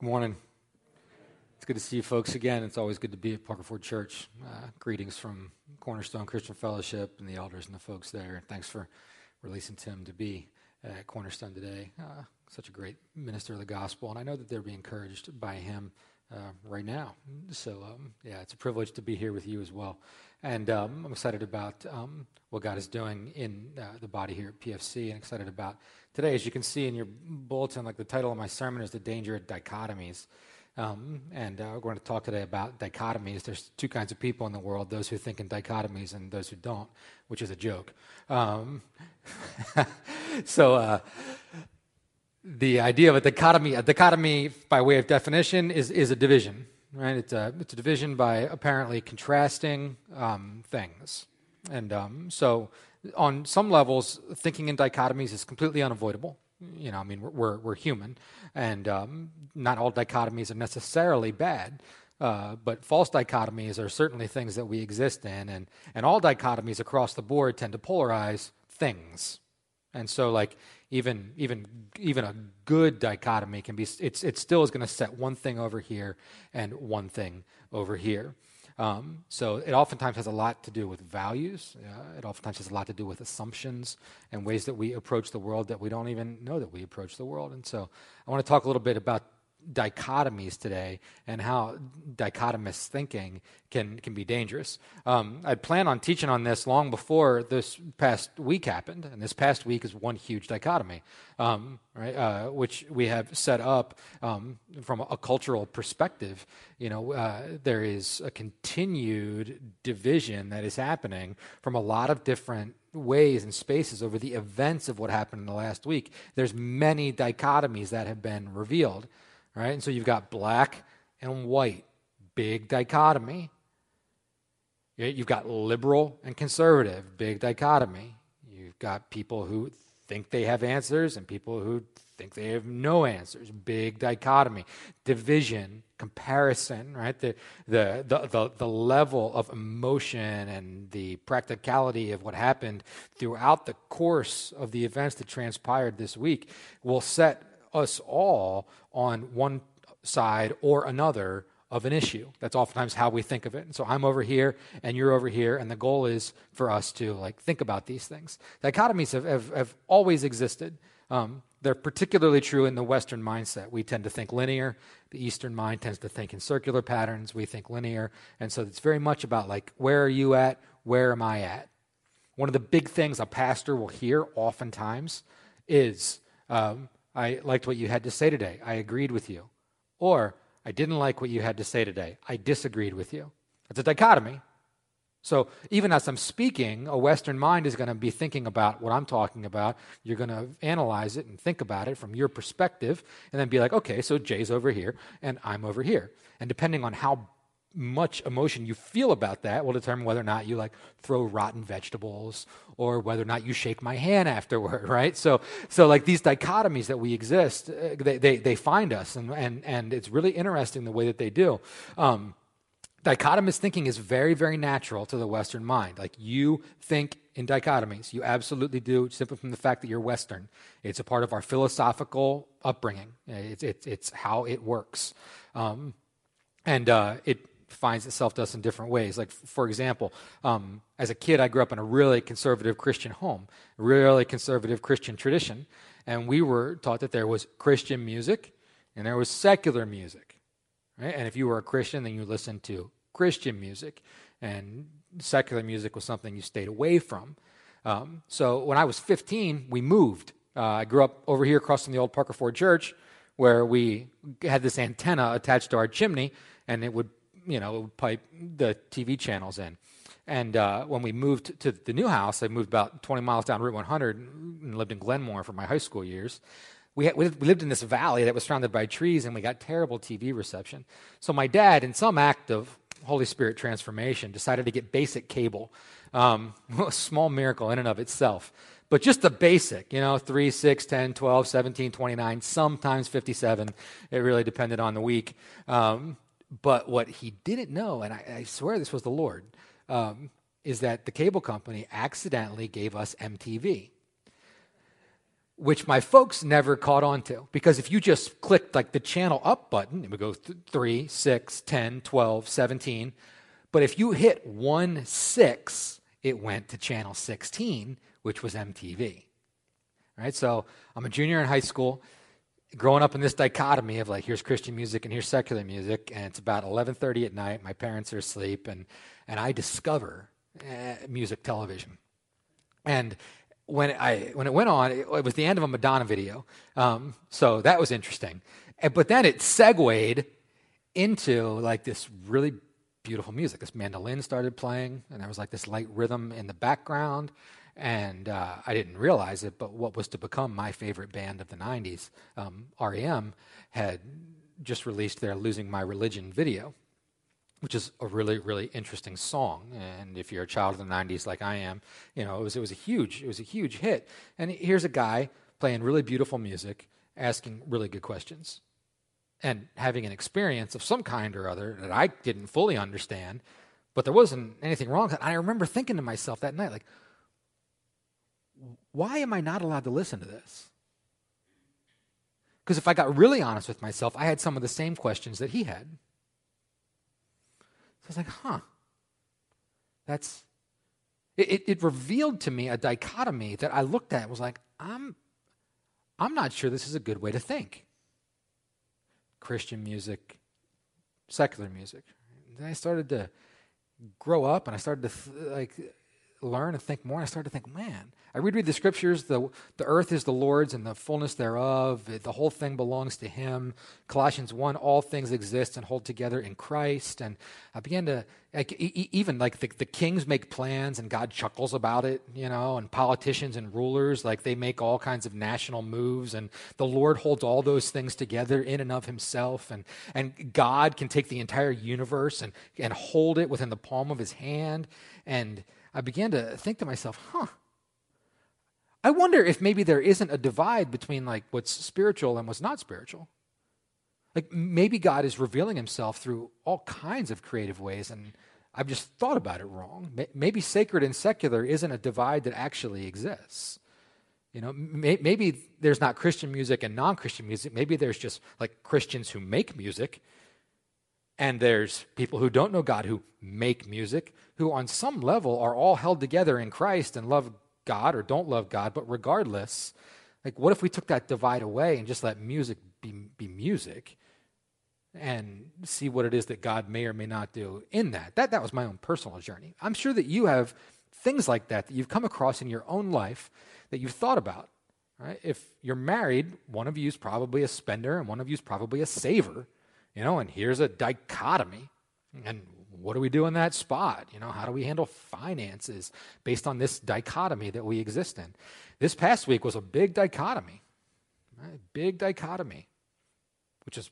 Good morning. It's good to see you folks again. It's always good to be at Parker Ford Church. Uh, greetings from Cornerstone Christian Fellowship and the elders and the folks there. Thanks for releasing Tim to be at Cornerstone today. Uh, such a great minister of the gospel, and I know that they're being encouraged by him uh, right now. So, um, yeah, it's a privilege to be here with you as well. And um, I'm excited about um, what God is doing in uh, the body here at PFC and excited about today. As you can see in your bulletin, like the title of my sermon is The Danger of Dichotomies. Um, and uh, we're going to talk today about dichotomies. There's two kinds of people in the world those who think in dichotomies and those who don't, which is a joke. Um, so, uh, the idea of a dichotomy, a dichotomy by way of definition, is, is a division right? It's a, it's a division by apparently contrasting um, things. And um, so, on some levels, thinking in dichotomies is completely unavoidable. You know, I mean, we're, we're, human, and um, not all dichotomies are necessarily bad. Uh, but false dichotomies are certainly things that we exist in, and, and all dichotomies across the board tend to polarize things. And so, like, even even even a good dichotomy can be it's it still is going to set one thing over here and one thing over here. Um, so it oftentimes has a lot to do with values. Uh, it oftentimes has a lot to do with assumptions and ways that we approach the world that we don't even know that we approach the world. And so i want to talk a little bit about dichotomies today and how dichotomous thinking can, can be dangerous. Um, I'd planned on teaching on this long before this past week happened, and this past week is one huge dichotomy, um, right, uh, which we have set up um, from a, a, cultural perspective. You know, uh, there is a continued division that is happening from a lot of different ways and spaces over the events of what happened in the last week. There's many dichotomies that have been revealed right? And so you've got black and white, big dichotomy. You've got liberal and conservative, big dichotomy. You've got people who think they have answers and people who think they have no answers, big dichotomy. Division, comparison, right? The, the, the, the, the level of emotion and the practicality of what happened throughout the course of the events that transpired this week will set us all on one side or another of an issue. That's oftentimes how we think of it. And so I'm over here and you're over here, and the goal is for us to like think about these things. Dichotomies have, have, have always existed. Um, they're particularly true in the Western mindset. We tend to think linear. The Eastern mind tends to think in circular patterns. We think linear. And so it's very much about like, where are you at? Where am I at? One of the big things a pastor will hear oftentimes is, um, I liked what you had to say today. I agreed with you. Or, I didn't like what you had to say today. I disagreed with you. It's a dichotomy. So, even as I'm speaking, a Western mind is going to be thinking about what I'm talking about. You're going to analyze it and think about it from your perspective, and then be like, okay, so Jay's over here, and I'm over here. And depending on how much emotion you feel about that will determine whether or not you like throw rotten vegetables or whether or not you shake my hand afterward right? So so like these dichotomies that we exist uh, they, they, they find us and, and and it's really interesting the way that they do. Um, dichotomous thinking is very very natural to the western mind. Like you think in dichotomies. You absolutely do simply from the fact that you're western. It's a part of our philosophical upbringing. It's, it's, it's how it works. Um, and uh, it finds itself to us in different ways. Like, for example, um, as a kid, I grew up in a really conservative Christian home, really conservative Christian tradition, and we were taught that there was Christian music and there was secular music. Right? And if you were a Christian, then you listened to Christian music, and secular music was something you stayed away from. Um, so when I was 15, we moved. Uh, I grew up over here across from the old Parker Ford Church, where we had this antenna attached to our chimney, and it would you know, pipe the TV channels in. And uh, when we moved to the new house, I moved about 20 miles down Route 100 and lived in Glenmoore for my high school years. We, had, we lived in this valley that was surrounded by trees, and we got terrible TV reception. So my dad, in some act of Holy Spirit transformation, decided to get basic cable. Um, a small miracle in and of itself. But just the basic, you know, 3, 6, 10, 12, 17, 29, sometimes 57. It really depended on the week. Um, but what he didn't know, and I, I swear this was the Lord, um, is that the cable company accidentally gave us MTV. which my folks never caught on to. Because if you just clicked like the channel up button, it would go th- 3, 6, 10, 12, 17. But if you hit 1, 6, it went to channel 16, which was MTV. Right? So I'm a junior in high school growing up in this dichotomy of like here's christian music and here's secular music and it's about 11.30 at night my parents are asleep and, and i discover uh, music television. And when, I, when it went on it, it was the end of a madonna video um, so that was interesting. And, but then it segued into like this really beautiful music. This mandolin started playing and there was like this light rhythm in the background and uh, I didn't realize it, but what was to become my favorite band of the 90s, um, REM, had just released their Losing My Religion video, which is a really, really interesting song. And if you're a child of the 90s like I am, you know, it was, it was a huge, it was a huge hit. And here's a guy playing really beautiful music, asking really good questions, and having an experience of some kind or other that I didn't fully understand, but there wasn't anything wrong. And I remember thinking to myself that night, like, why am I not allowed to listen to this? Because if I got really honest with myself, I had some of the same questions that he had. So I was like, huh. That's. It, it revealed to me a dichotomy that I looked at and was like, I'm, I'm not sure this is a good way to think. Christian music, secular music. Then I started to grow up and I started to th- like learn and think more, I started to think, man, I read read the scriptures, the, the earth is the Lord's and the fullness thereof. The whole thing belongs to him. Colossians 1, all things exist and hold together in Christ. And I began to, like, even like the, the kings make plans and God chuckles about it, you know, and politicians and rulers, like they make all kinds of national moves and the Lord holds all those things together in and of himself. And, and God can take the entire universe and, and hold it within the palm of his hand. And I began to think to myself, huh, I wonder if maybe there isn't a divide between like what's spiritual and what's not spiritual. Like maybe God is revealing himself through all kinds of creative ways and I've just thought about it wrong. Maybe sacred and secular isn't a divide that actually exists. You know, maybe there's not Christian music and non Christian music. Maybe there's just like Christians who make music and there's people who don't know God who make music, who on some level are all held together in Christ and love God or don't love God. But regardless, like what if we took that divide away and just let music be, be music and see what it is that God may or may not do in that? That, that was my own personal journey. I'm sure that you have things like that that you've come across in your own life that you've thought about. Right? If you're married, one of you is probably a spender and one of you is probably a saver. You know, and here's a dichotomy. And what do we do in that spot? You know, how do we handle finances based on this dichotomy that we exist in? This past week was a big dichotomy, right? big dichotomy, which is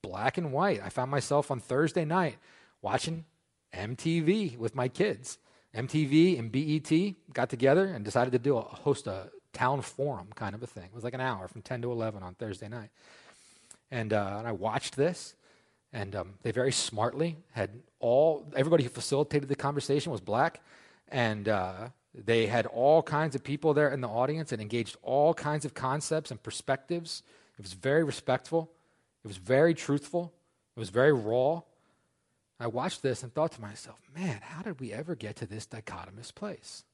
black and white. I found myself on Thursday night watching MTV with my kids. MTV and BET got together and decided to do a host a town forum kind of a thing. It was like an hour from 10 to 11 on Thursday night. And, uh, and I watched this, and um, they very smartly had all, everybody who facilitated the conversation was black, and uh, they had all kinds of people there in the audience and engaged all kinds of concepts and perspectives. It was very respectful, it was very truthful, it was very raw. I watched this and thought to myself, man, how did we ever get to this dichotomous place?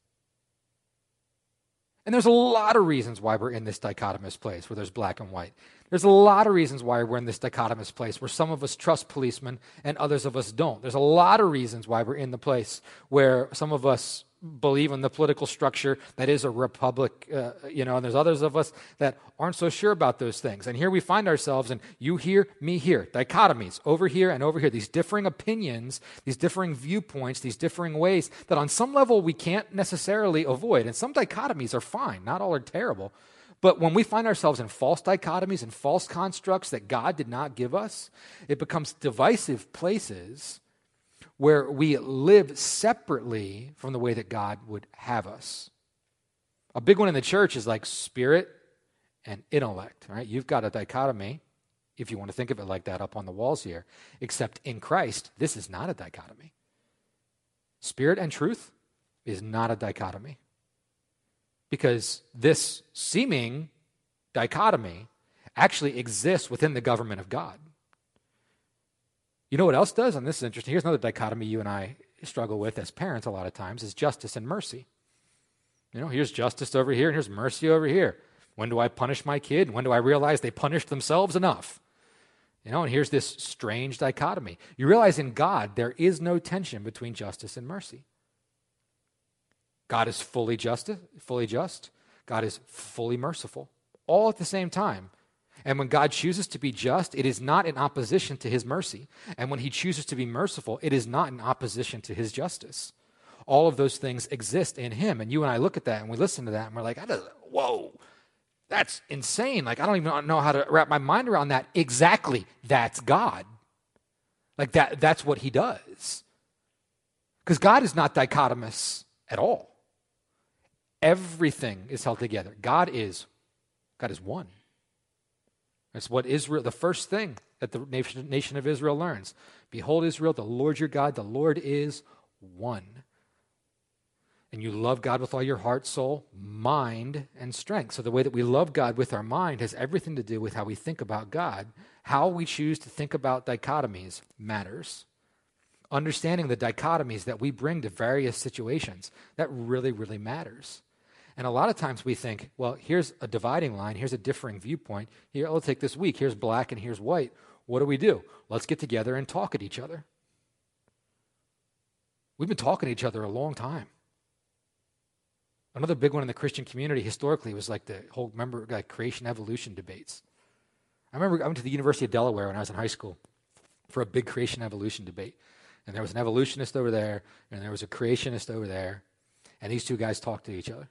And there's a lot of reasons why we're in this dichotomous place where there's black and white. There's a lot of reasons why we're in this dichotomous place where some of us trust policemen and others of us don't. There's a lot of reasons why we're in the place where some of us believe in the political structure that is a republic, uh, you know, and there's others of us that aren't so sure about those things. And here we find ourselves, and you here, me here, dichotomies over here and over here, these differing opinions, these differing viewpoints, these differing ways that on some level we can't necessarily avoid. And some dichotomies are fine, not all are terrible. But when we find ourselves in false dichotomies and false constructs that God did not give us, it becomes divisive places where we live separately from the way that God would have us. A big one in the church is like spirit and intellect, right? You've got a dichotomy, if you want to think of it like that, up on the walls here. Except in Christ, this is not a dichotomy. Spirit and truth is not a dichotomy. Because this seeming dichotomy actually exists within the government of God. You know what else does? And this is interesting. Here's another dichotomy you and I struggle with as parents a lot of times is justice and mercy. You know, here's justice over here and here's mercy over here. When do I punish my kid? When do I realize they punished themselves enough? You know, and here's this strange dichotomy. You realize in God there is no tension between justice and mercy. God is fully just, fully just. God is fully merciful, all at the same time. And when God chooses to be just, it is not in opposition to his mercy. And when he chooses to be merciful, it is not in opposition to his justice. All of those things exist in him. And you and I look at that and we listen to that and we're like, whoa, that's insane. Like, I don't even know how to wrap my mind around that. Exactly. That's God. Like, that, that's what he does. Because God is not dichotomous at all. Everything is held together. God is, God is one. That's what Israel, the first thing that the nation, nation of Israel learns. Behold, Israel, the Lord your God, the Lord is one. And you love God with all your heart, soul, mind, and strength. So the way that we love God with our mind has everything to do with how we think about God. How we choose to think about dichotomies matters. Understanding the dichotomies that we bring to various situations, that really, really matters. And a lot of times we think, well, here's a dividing line, here's a differing viewpoint. Here, let's take this week. Here's black and here's white. What do we do? Let's get together and talk at each other. We've been talking to each other a long time. Another big one in the Christian community historically was like the whole remember like creation evolution debates. I remember I went to the University of Delaware when I was in high school for a big creation evolution debate. And there was an evolutionist over there, and there was a creationist over there, and these two guys talked to each other.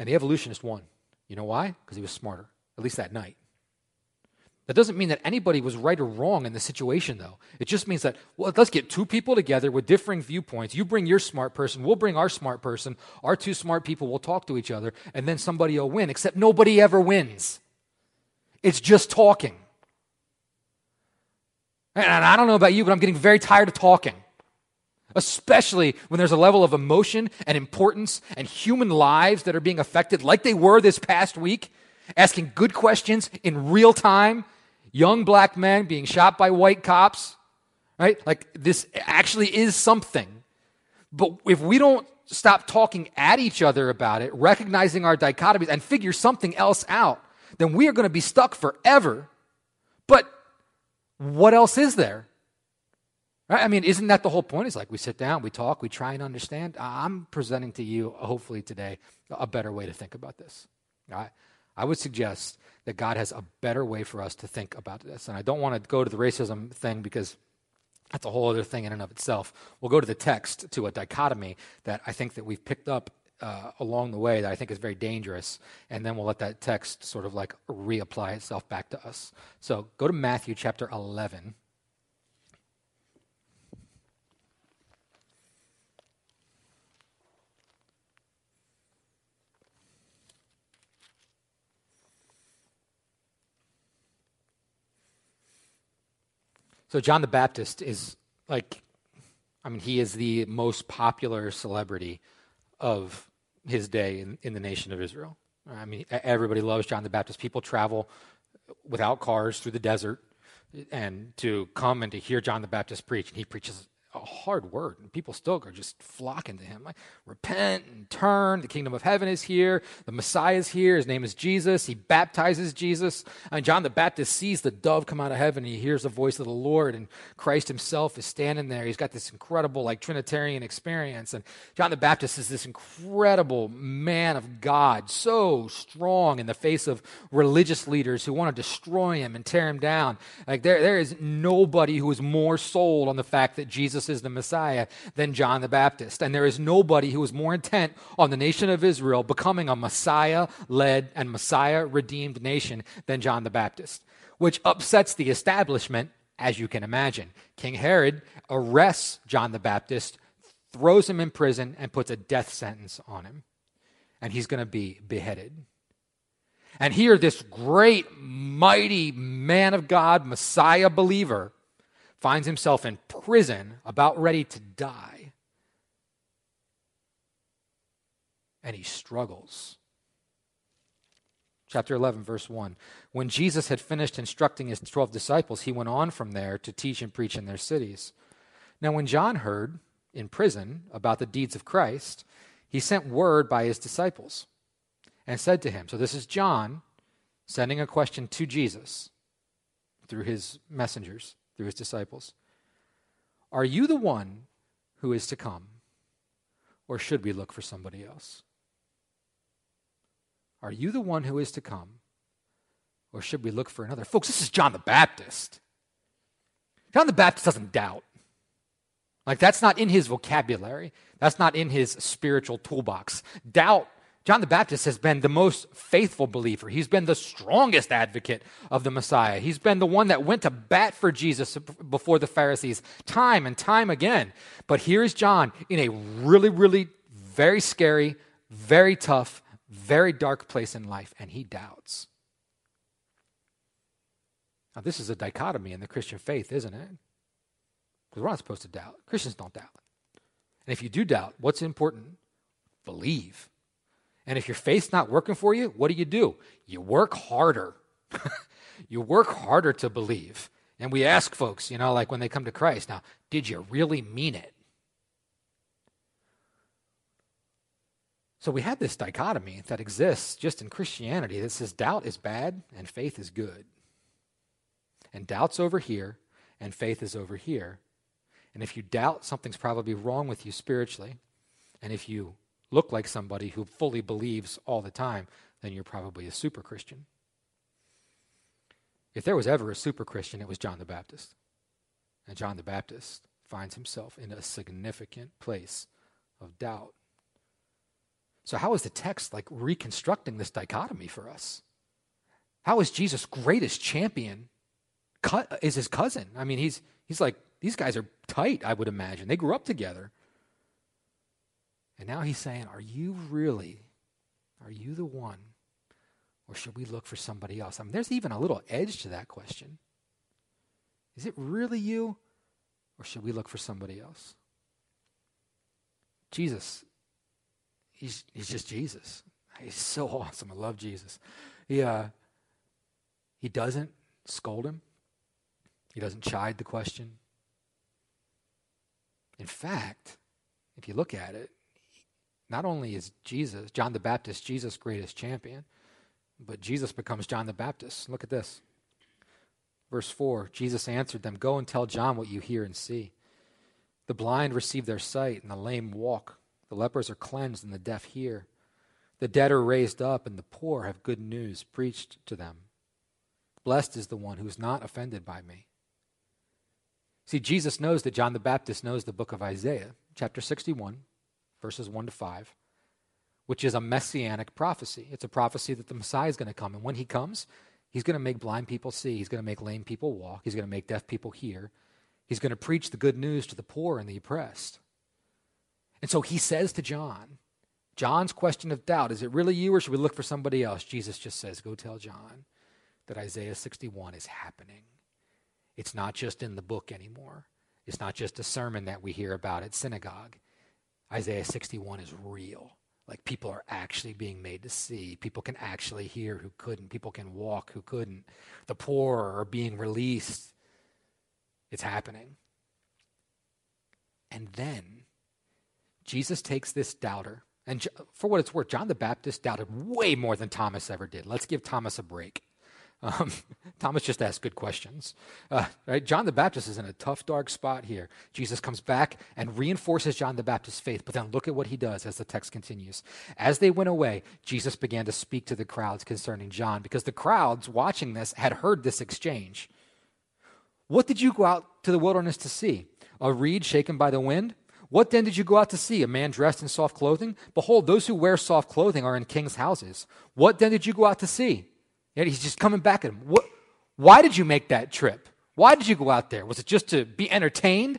And the evolutionist won. You know why? Because he was smarter, at least that night. That doesn't mean that anybody was right or wrong in the situation, though. It just means that, well, let's get two people together with differing viewpoints. You bring your smart person, we'll bring our smart person. Our two smart people will talk to each other, and then somebody will win, except nobody ever wins. It's just talking. And I don't know about you, but I'm getting very tired of talking especially when there's a level of emotion and importance and human lives that are being affected, like they were this past week, asking good questions in real time. Young black men being shot by white cops, right? Like this actually is something. But if we don't stop talking at each other about it, recognizing our dichotomies, and figure something else out, then we are going to be stuck forever. But what else is there? Right? I mean, isn't that the whole point? It's like we sit down, we talk, we try and understand. I'm presenting to you, hopefully today, a better way to think about this. Right? I would suggest that God has a better way for us to think about this. And I don't want to go to the racism thing because that's a whole other thing in and of itself. We'll go to the text to a dichotomy that I think that we've picked up uh, along the way that I think is very dangerous, and then we'll let that text sort of like reapply itself back to us. So go to Matthew chapter 11. So John the Baptist is like, I mean, he is the most popular celebrity of his day in, in the nation of Israel. I mean, everybody loves John the Baptist. People travel without cars through the desert and to come and to hear John the Baptist preach. And he preaches a hard word, and people still are just flocking to him. Like, repent and turn. The kingdom of heaven is here. The Messiah is here. His name is Jesus. He baptizes Jesus. And John the Baptist sees the dove come out of heaven. And he hears the voice of the Lord, and Christ himself is standing there. He's got this incredible, like, Trinitarian experience. And John the Baptist is this incredible man of God, so strong in the face of religious leaders who want to destroy him and tear him down. Like, there, there is nobody who is more sold on the fact that Jesus Jesus is the Messiah than John the Baptist. And there is nobody who is more intent on the nation of Israel becoming a Messiah led and Messiah redeemed nation than John the Baptist, which upsets the establishment, as you can imagine. King Herod arrests John the Baptist, throws him in prison, and puts a death sentence on him. And he's going to be beheaded. And here, this great, mighty man of God, Messiah believer, finds himself in prison, about ready to die. And he struggles. chapter 11, verse 1. When Jesus had finished instructing his 12 disciples, he went on from there to teach and preach in their cities. Now, when John heard in prison about the deeds of Christ, he sent word by his disciples and said to him, So this is John sending a question to Jesus through his messengers, through his disciples Are you the one who is to come, or should we look for somebody else? Are you the one who is to come? Or should we look for another? Folks, this is John the Baptist. John the Baptist doesn't doubt. Like, that's not in his vocabulary, that's not in his spiritual toolbox. Doubt, John the Baptist has been the most faithful believer. He's been the strongest advocate of the Messiah. He's been the one that went to bat for Jesus before the Pharisees time and time again. But here's John in a really, really very scary, very tough, very dark place in life, and he doubts. Now, this is a dichotomy in the Christian faith, isn't it? Because we're not supposed to doubt. Christians don't doubt. And if you do doubt, what's important? Believe. And if your faith's not working for you, what do you do? You work harder. you work harder to believe. And we ask folks, you know, like when they come to Christ, now, did you really mean it? So we have this dichotomy that exists just in Christianity that says doubt is bad and faith is good. And doubt's over here and faith is over here. And if you doubt, something's probably wrong with you spiritually. And if you look like somebody who fully believes all the time, then you're probably a super Christian. If there was ever a super Christian, it was John the Baptist. And John the Baptist finds himself in a significant place of doubt. So, how is the text like reconstructing this dichotomy for us? How is Jesus' greatest champion is his cousin? I mean, he's, he's like, these guys are tight, I would imagine. They grew up together. And now he's saying, Are you really, are you the one? Or should we look for somebody else? I mean, there's even a little edge to that question. Is it really you? Or should we look for somebody else? Jesus he's, he's just Jesus. He's so awesome. I love Jesus. He, uh, he doesn't scold him, he doesn't chide the question. In fact, if you look at it, not only is Jesus, John the Baptist, Jesus' greatest champion, but Jesus becomes John the Baptist. Look at this. Verse 4 Jesus answered them, Go and tell John what you hear and see. The blind receive their sight, and the lame walk. The lepers are cleansed and the deaf hear. The dead are raised up and the poor have good news preached to them. Blessed is the one who is not offended by me. See, Jesus knows that John the Baptist knows the book of Isaiah, chapter 61, verses 1 to 5, which is a messianic prophecy. It's a prophecy that the Messiah is going to come. And when he comes, he's going to make blind people see, he's going to make lame people walk, he's going to make deaf people hear, he's going to preach the good news to the poor and the oppressed. And so he says to John, John's question of doubt is it really you or should we look for somebody else? Jesus just says, Go tell John that Isaiah 61 is happening. It's not just in the book anymore, it's not just a sermon that we hear about at synagogue. Isaiah 61 is real. Like people are actually being made to see. People can actually hear who couldn't. People can walk who couldn't. The poor are being released. It's happening. And then Jesus takes this doubter, and for what it's worth, John the Baptist doubted way more than Thomas ever did. Let's give Thomas a break. Um, Thomas just asked good questions. Uh, right? John the Baptist is in a tough, dark spot here. Jesus comes back and reinforces John the Baptist's faith, but then look at what he does as the text continues. As they went away, Jesus began to speak to the crowds concerning John because the crowds watching this had heard this exchange. What did you go out to the wilderness to see? A reed shaken by the wind? What then did you go out to see? A man dressed in soft clothing? Behold, those who wear soft clothing are in king's houses. What then did you go out to see? He's just coming back at him. What, why did you make that trip? Why did you go out there? Was it just to be entertained?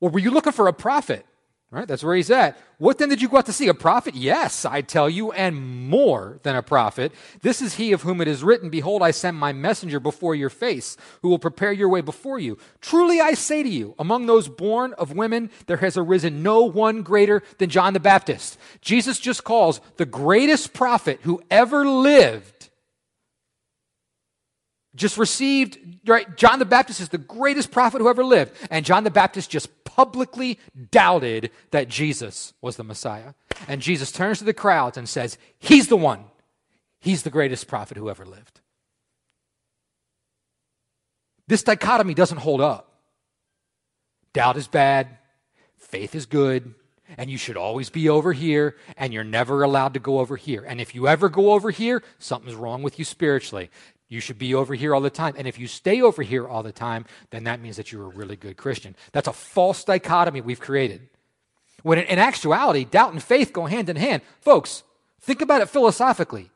Or were you looking for a prophet? Right? That's where he's at. What then did you go out to see? A prophet? Yes, I tell you, and more than a prophet. This is he of whom it is written, Behold, I send my messenger before your face, who will prepare your way before you. Truly I say to you, among those born of women, there has arisen no one greater than John the Baptist. Jesus just calls the greatest prophet who ever lived just received, right? John the Baptist is the greatest prophet who ever lived. And John the Baptist just publicly doubted that Jesus was the Messiah. And Jesus turns to the crowds and says, He's the one. He's the greatest prophet who ever lived. This dichotomy doesn't hold up. Doubt is bad, faith is good, and you should always be over here, and you're never allowed to go over here. And if you ever go over here, something's wrong with you spiritually. You should be over here all the time. And if you stay over here all the time, then that means that you're a really good Christian. That's a false dichotomy we've created. When in, actuality, doubt and faith go hand in hand. Folks, think about it philosophically.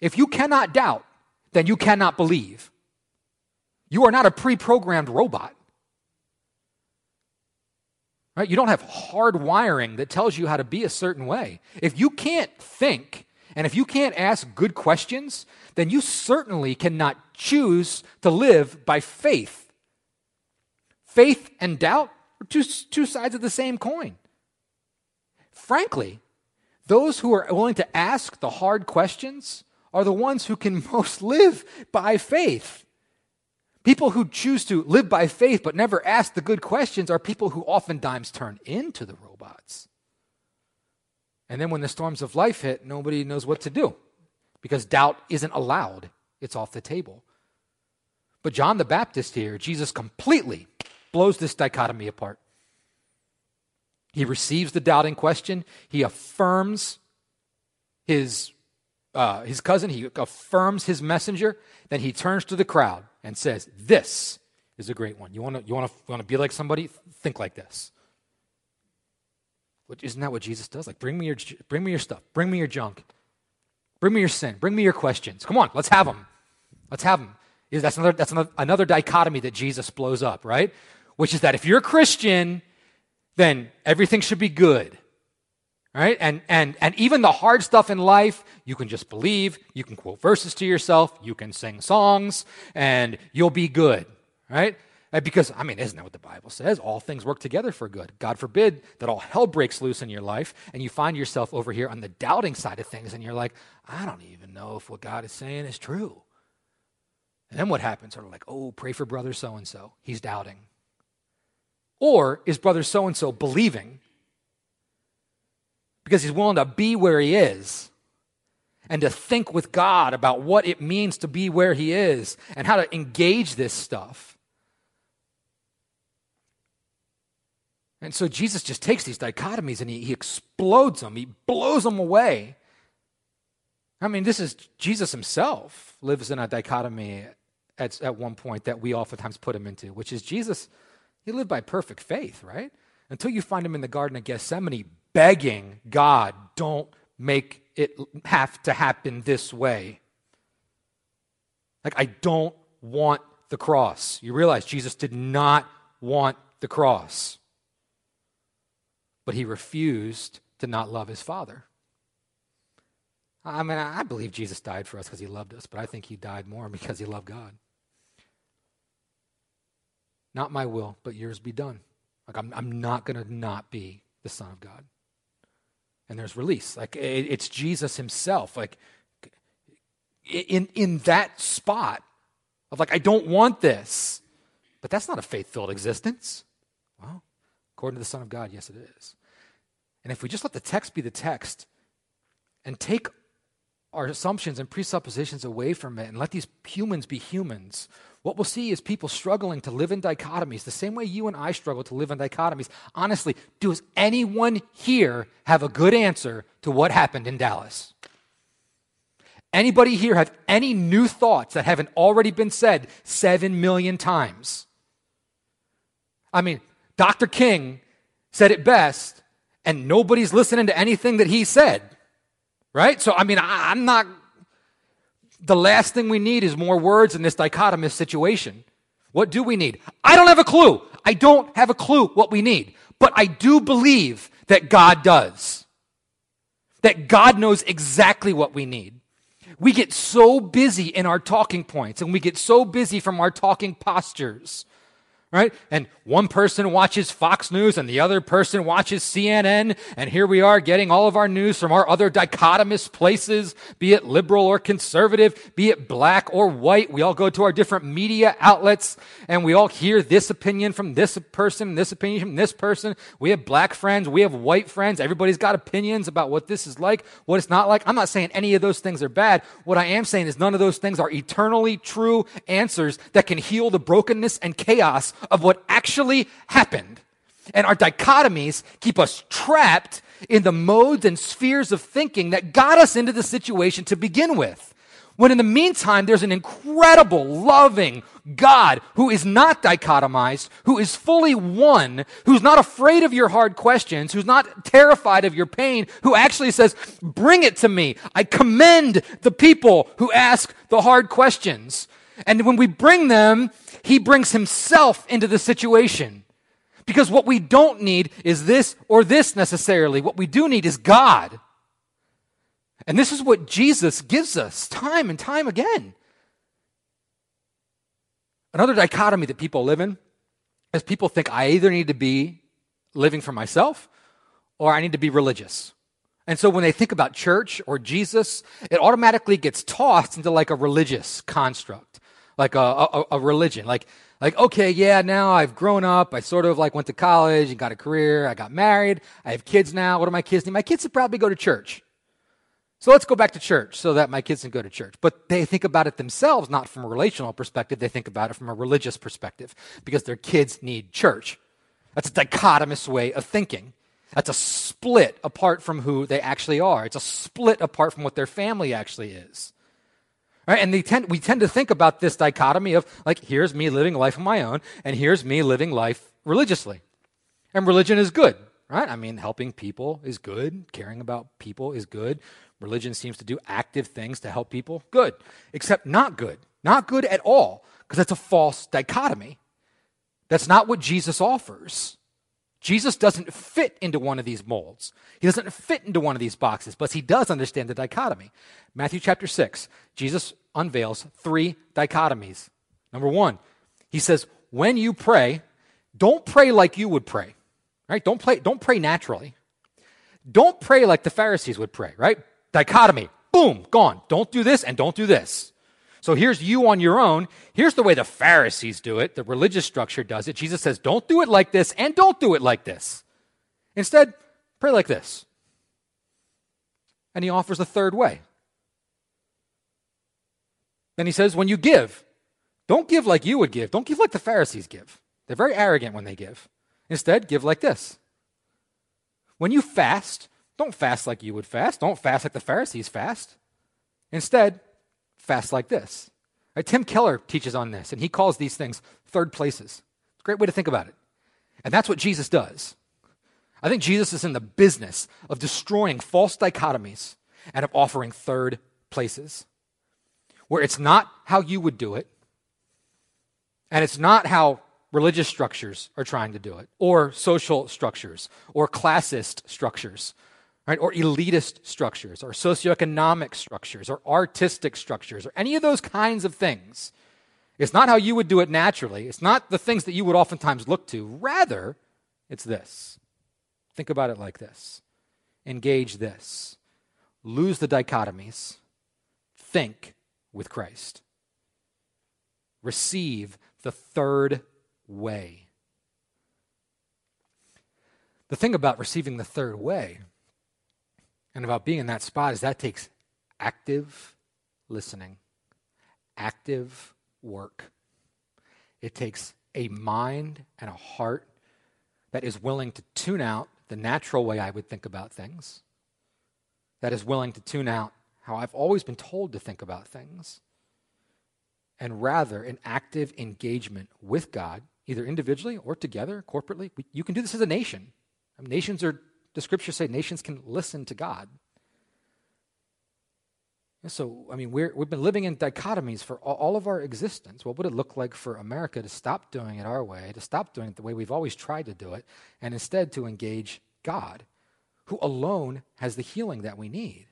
If you cannot doubt, then you cannot believe. You are not a pre programmed robot. Right? You don't have hard wiring that tells you how to be a certain way. If you can't think and if you can't ask good questions, then you certainly cannot choose to live by faith. Faith and doubt are two, two sides of the same coin. Frankly, those who are willing to ask the hard questions are the ones who can most live by faith. People who choose to live by faith but never ask the good questions are people who oftentimes turn into the robots. And then when the storms of life hit, nobody knows what to do because doubt isn't allowed, it's off the table. But John the Baptist here, Jesus completely blows this dichotomy apart. He receives the doubting question, he affirms his, uh, his cousin, he affirms his messenger, then he turns to the crowd and says, This is a great one. You want to you wanna, you wanna be like somebody? Think like this. Isn't that what Jesus does? Like, bring me your, bring me your stuff, bring me your junk, bring me your sin, bring me your questions. Come on, let's have them. Let's have them. That's another, that's another, another dichotomy that Jesus blows up, right? Which is that if you're a Christian, then everything should be good. Right? And, and, and even the hard stuff in life, you can just believe, you can quote verses to yourself, you can sing songs, and you'll be good. Right? Uh, because, I mean, isn't that what the Bible says? All things work together for good. God forbid that all hell breaks loose in your life and you find yourself over here on the doubting side of things and you're like, I don't even know if what God is saying is true. And then what happens? Sort of like, oh, pray for brother so and so. He's doubting. Or is brother so and so believing because he's willing to be where he is and to think with God about what it means to be where he is and how to engage this stuff. And so Jesus just takes these dichotomies and he, he explodes them, he blows them away. I mean, this is Jesus himself lives in a dichotomy at, at one point that we oftentimes put him into, which is Jesus, he lived by perfect faith, right? Until you find him in the Garden of Gethsemane begging God, don't make it have to happen this way. Like, I don't want the cross. You realize Jesus did not want the cross, but he refused to not love his Father. I mean, I believe Jesus died for us because he loved us, but I think he died more because he loved God. Not my will, but yours be done. Like, I'm, I'm not going to not be the Son of God and there's release. Like it's Jesus himself. Like in in that spot of like I don't want this, but that's not a faith-filled existence. According to the Son of God, yes, it is. And if we just let the text be the text and take our assumptions and presuppositions away from it and let these humans be humans, what we'll see is people struggling to live in dichotomies, the same way you and I struggle to live in dichotomies. Honestly, does anyone here have a good answer to what happened in Dallas? Anybody here have any new thoughts that haven't already been said seven million times? I mean, Dr. King said it best, and nobody's listening to anything that he said. Right? So, I mean, I, am not the last thing we need is more words in this dichotomous situation. What do we need? I don't have a clue. I don't have a clue what we need. But I do believe that God does. That God knows exactly what we need. We get so busy in our talking points and we get so busy from our talking postures, right? And one person watches Fox News and the other person watches CNN. And here we are getting all of our news from our other dichotomous places, be it liberal or conservative, be it black or white. We all go to our different media outlets and we all hear this opinion from this person, this opinion from this person. We have black friends, we have white friends. Everybody's got opinions about what this is like, what it's not like. I'm not saying any of those things are bad. What I am saying is none of those things are eternally true answers that can heal the brokenness and chaos of what actually happened. And our dichotomies keep us trapped in the modes and spheres of thinking that got us into the situation to begin with. When in the meantime, there's an incredible, loving God who is not dichotomized, who is fully one, who's not afraid of your hard questions, who's not terrified of your pain, who actually says, Bring it to me. I commend the people who ask the hard questions. And when we bring them, he brings himself into the situation. Because what we don't need is this or this necessarily. What we do need is God. And this is what Jesus gives us time and time again. Another dichotomy that people live in is people think I either need to be living for myself or I need to be religious. And so when they think about church or Jesus, it automatically gets tossed into like a religious construct like a, a, a religion. Like, like, okay, yeah, now I've grown up. I sort of like went to college and got a career. I got married. I have kids now. What do my kids need? My kids would probably go to church. So let's go back to church so that my kids can go to church. But they think about it themselves, not from a relational perspective. They think about it from a religious perspective because their kids need church. That's a dichotomous way of thinking. That's a split apart from who they actually are. It's a split apart from what their family actually is. Right? And tend, we tend to think about this dichotomy of like, here's me living life on my own, and here's me living life religiously. And religion is good, right? I mean, helping people is good, caring about people is good. Religion seems to do active things to help people, good. Except not good. Not good at all, because that's a false dichotomy. That's not what Jesus offers. Jesus doesn't fit into one of these molds. He doesn't fit into one of these boxes, but he does understand the dichotomy. Matthew chapter 6, Jesus unveils three dichotomies. Number one, he says, when you pray, don't pray like you would pray. Right? Don't, play, don't pray naturally. Don't pray like the Pharisees would pray, right? Dichotomy. Boom, gone. Don't do this and don't do this. So here's you on your own. Here's the way the Pharisees do it. The religious structure does it. Jesus says, don't do it like this and don't do it like this. Instead, pray like this. And he offers a third way. Then he says, when you give, don't give like you would give. Don't give like the Pharisees give. They're very arrogant when they give. Instead, give like this. When you fast, don't fast like you would fast. Don't fast like the Pharisees fast. Instead, fast like this. Right, Tim Keller teaches on this, and he calls these things third places. It's a great way to think about it. And that's what Jesus does. I think Jesus is in the business of destroying false dichotomies and of offering third places where it's not how you would do it, and it's not how religious structures are trying to do it, or social structures, or classist structures, right? Or elitist structures, or socioeconomic structures, or artistic structures, or any of those kinds of things. It's not how you would do it naturally. It's not the things that you would oftentimes look to. Rather, it's this. Think about it like this engage this, lose the dichotomies, think with Christ. Receive the third way. The thing about receiving the third way and about being in that spot is that takes active listening, active work. It takes a mind and a heart that is willing to tune out the natural way I would think about things, that is willing to tune out how I've always been told to think about things, and rather an active engagement with God, either individually or together, corporately. You can do this as a nation. I mean, nations are, the scriptures say nations can listen to God. And so, I mean, we have been living in dichotomies for all of our existence. What would it look like for America to stop doing it our way, to stop doing it the way we've always tried to do it, and instead to engage God, who alone has the healing that we need?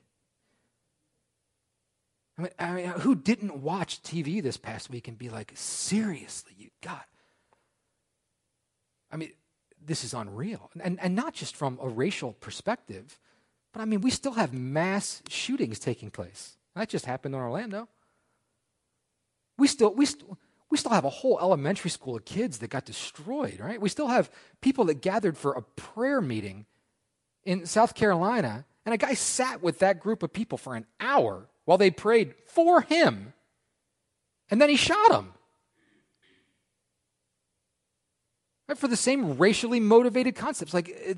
I mean, I mean, who didn't watch TV this past week and be like, seriously, you got I mean, this is unreal. And, and not just from a racial perspective, but I mean, we still have mass shootings taking place. That just happened in Orlando. We still, we, st- we still have a whole elementary school of kids that got destroyed, right? We still have people that gathered for a prayer meeting in South Carolina, and a guy sat with that group of people for an hour while they prayed for him, and then he shot him. Right? For the same racially motivated concepts. Like, uh,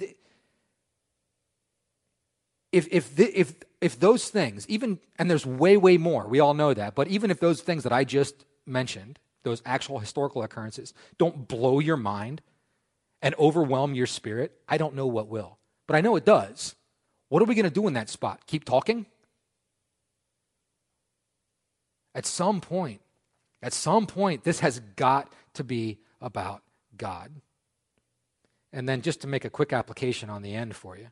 if, if, the, if, if those things, even, and there's way, way more, we all know that, but even if those things that I just mentioned, those actual historical occurrences, don't blow your mind and overwhelm your spirit, I don't know what will. But I know it does. What are we going to do in that spot? Keep talking? At some point, at some point, this has got to be about God. And then just to make a quick application on the end for you.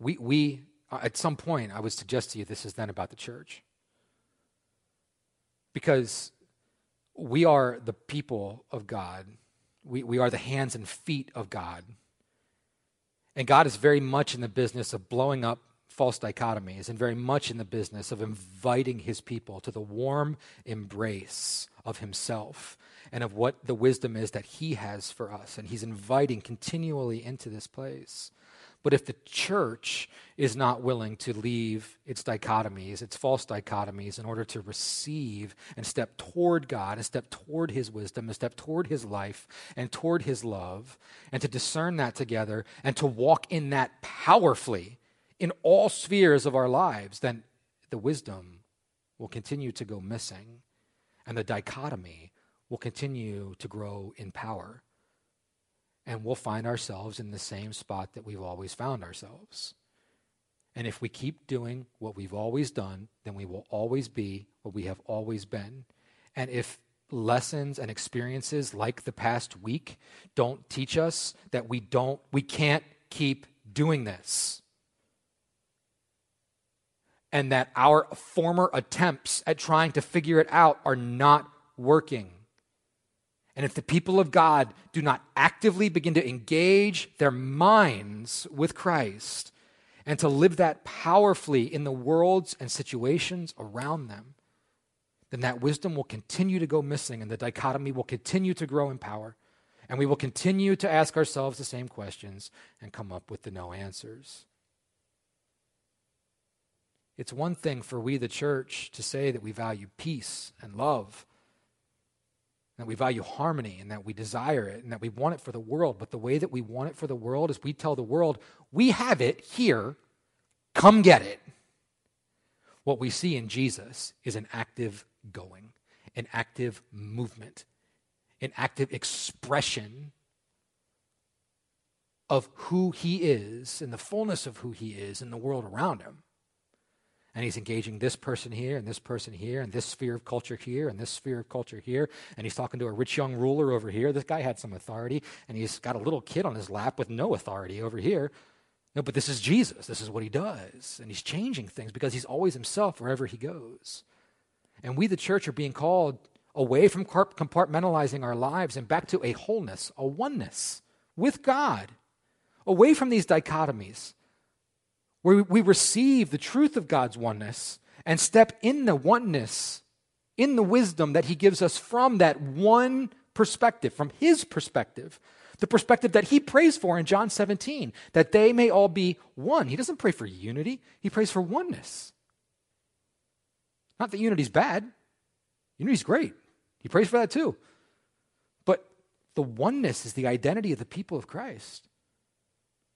We, we uh, at some point, I would suggest to you this is then about the church. Because we are the people of God, we, we are the hands and feet of God. And God is very much in the business of blowing up false dichotomies and very much in the business of inviting his people to the warm embrace of himself and of what the wisdom is that he has for us. And he's inviting continually into this place. But if the church is not willing to leave its dichotomies, its false dichotomies, in order to receive and step toward God and step toward His wisdom and step toward His life and toward His love, and to discern that together and to walk in that powerfully in all spheres of our lives, then the wisdom will continue to go missing and the dichotomy will continue to grow in power and we'll find ourselves in the same spot that we've always found ourselves. And if we keep doing what we've always done, then we will always be what we have always been. And if lessons and experiences like the past week don't teach us that we don't we can't keep doing this and that our former attempts at trying to figure it out are not working and if the people of God do not actively begin to engage their minds with Christ and to live that powerfully in the worlds and situations around them, then that wisdom will continue to go missing and the dichotomy will continue to grow in power. And we will continue to ask ourselves the same questions and come up with the no answers. It's one thing for we, the church, to say that we value peace and love that we value harmony and that we desire it and that we want it for the world. But the way that we want it for the world is we tell the world, we have it here, come get it. What we see in Jesus is an active going, an active movement, an active expression of who he is and the fullness of who he is in the world around him and he's engaging this person here and this person here and this sphere of culture here and this sphere of culture here. And he's talking to a rich young ruler over here. This guy had some authority and he's got a little kid on his lap with no authority over here. No but this is jesus. This is what he does. And he's changing things because he's always himself wherever he goes. And we the church are being called away from compartmentalizing our lives and back to a wholeness a oneness with god. Away from these dichotomies where we receive the truth of God's oneness and step in the oneness, in the wisdom that He gives us from that one perspective, from His perspective, the perspective that He prays for in John 17, that they may all be one. He doesn't pray for unity, He prays for oneness. Not that unity's bad, unity's great. He prays for that too. But the oneness is the identity of the people of Christ.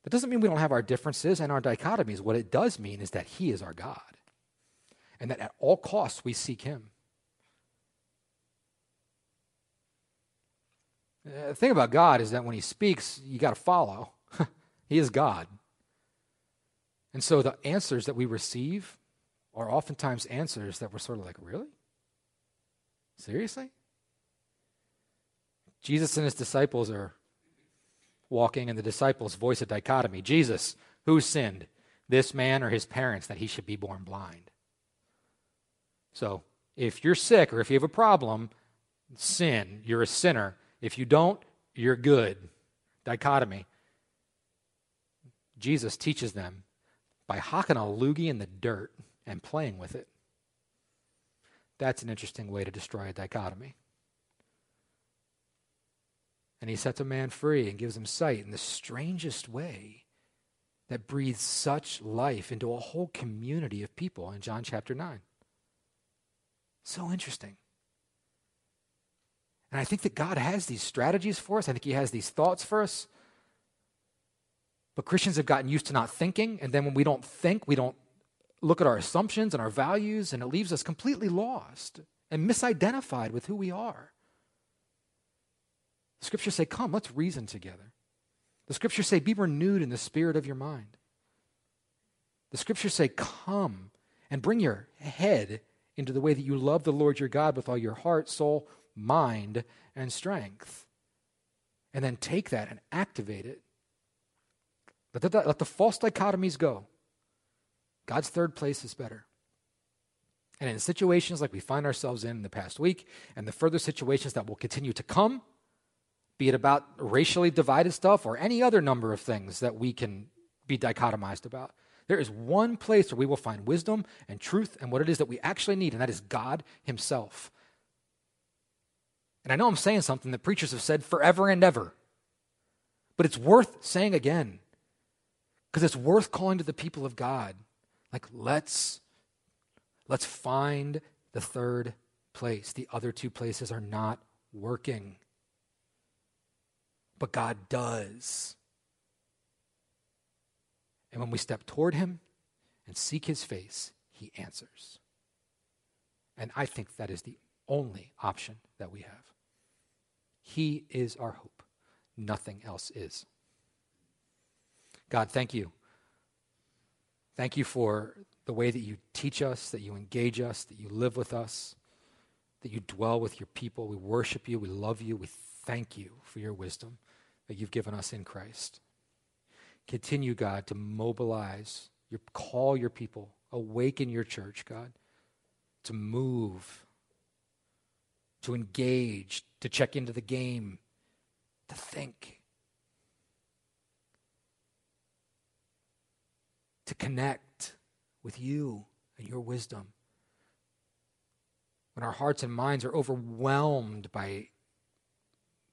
That doesn't mean we don't have our differences and our dichotomies. What it does mean is that He is our God and that at all costs we seek Him. Uh, the thing about God is that when He speaks, you got to follow. he is God. And so the answers that we receive are oftentimes answers that we're sort of like, really? Seriously? Jesus and his disciples are walking, and the disciples voice a dichotomy Jesus, who sinned, this man or his parents, that he should be born blind? So, if you're sick or if you have a problem, sin, you're a sinner. If you don't, you're good dichotomy. Jesus teaches them by hocking a loogie in the dirt and playing with it. That's an interesting way to destroy a dichotomy. And he sets a man free and gives him sight in the strangest way that breathes such life into a whole community of people in John chapter 9. So interesting. And I think that God has these strategies for us. I think He has these thoughts for us. But Christians have gotten used to not thinking. And then when we don't think, we don't look at our assumptions and our values, and it leaves us completely lost and misidentified with who we are. Scriptures say, Come, let's reason together. The scriptures say, Be renewed in the spirit of your mind. The scriptures say, Come and bring your head into the way that you love the Lord your God with all your heart, soul, mind, and strength. And then take that and activate it. Let the, let the false dichotomies go. God's third place is better. And in situations like we find ourselves in, in the past week, and the further situations that will continue to come, be it about racially divided stuff or any other number of things that we can be dichotomized about, there is one place where we will find wisdom and truth and what it is that we actually need, and that is God Himself. And I know I'm saying something that preachers have said forever and ever, but it's worth saying again because it's worth calling to the people of God like, let's, let's find the third place. The other two places are not working. But God does. And when we step toward Him and seek His face, He answers. And I think that is the only option that we have. He is our hope, nothing else is. God, thank you Thank you for the way that you teach us, that you engage us, that you live with us, that you dwell with your people. We worship you. We love you. We thank you for your wisdom that you've given us in Christ. Continue, God, to mobilize, your, call your people, awaken your church, God, to move, to engage, to check into the game, to think. to connect with you and your wisdom. When our hearts and minds are overwhelmed by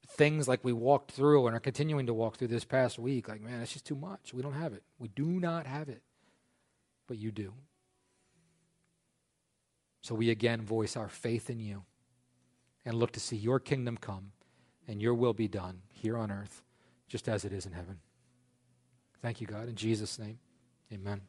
things like we walked through and are continuing to walk through this past week, like, man, it's just too much. We don't have it. We do not have it. But you do. So we again voice our faith in you and look to see your kingdom come and your will be done here on earth, just as it is in heaven. Thank you, God. In Jesus' name. Amen.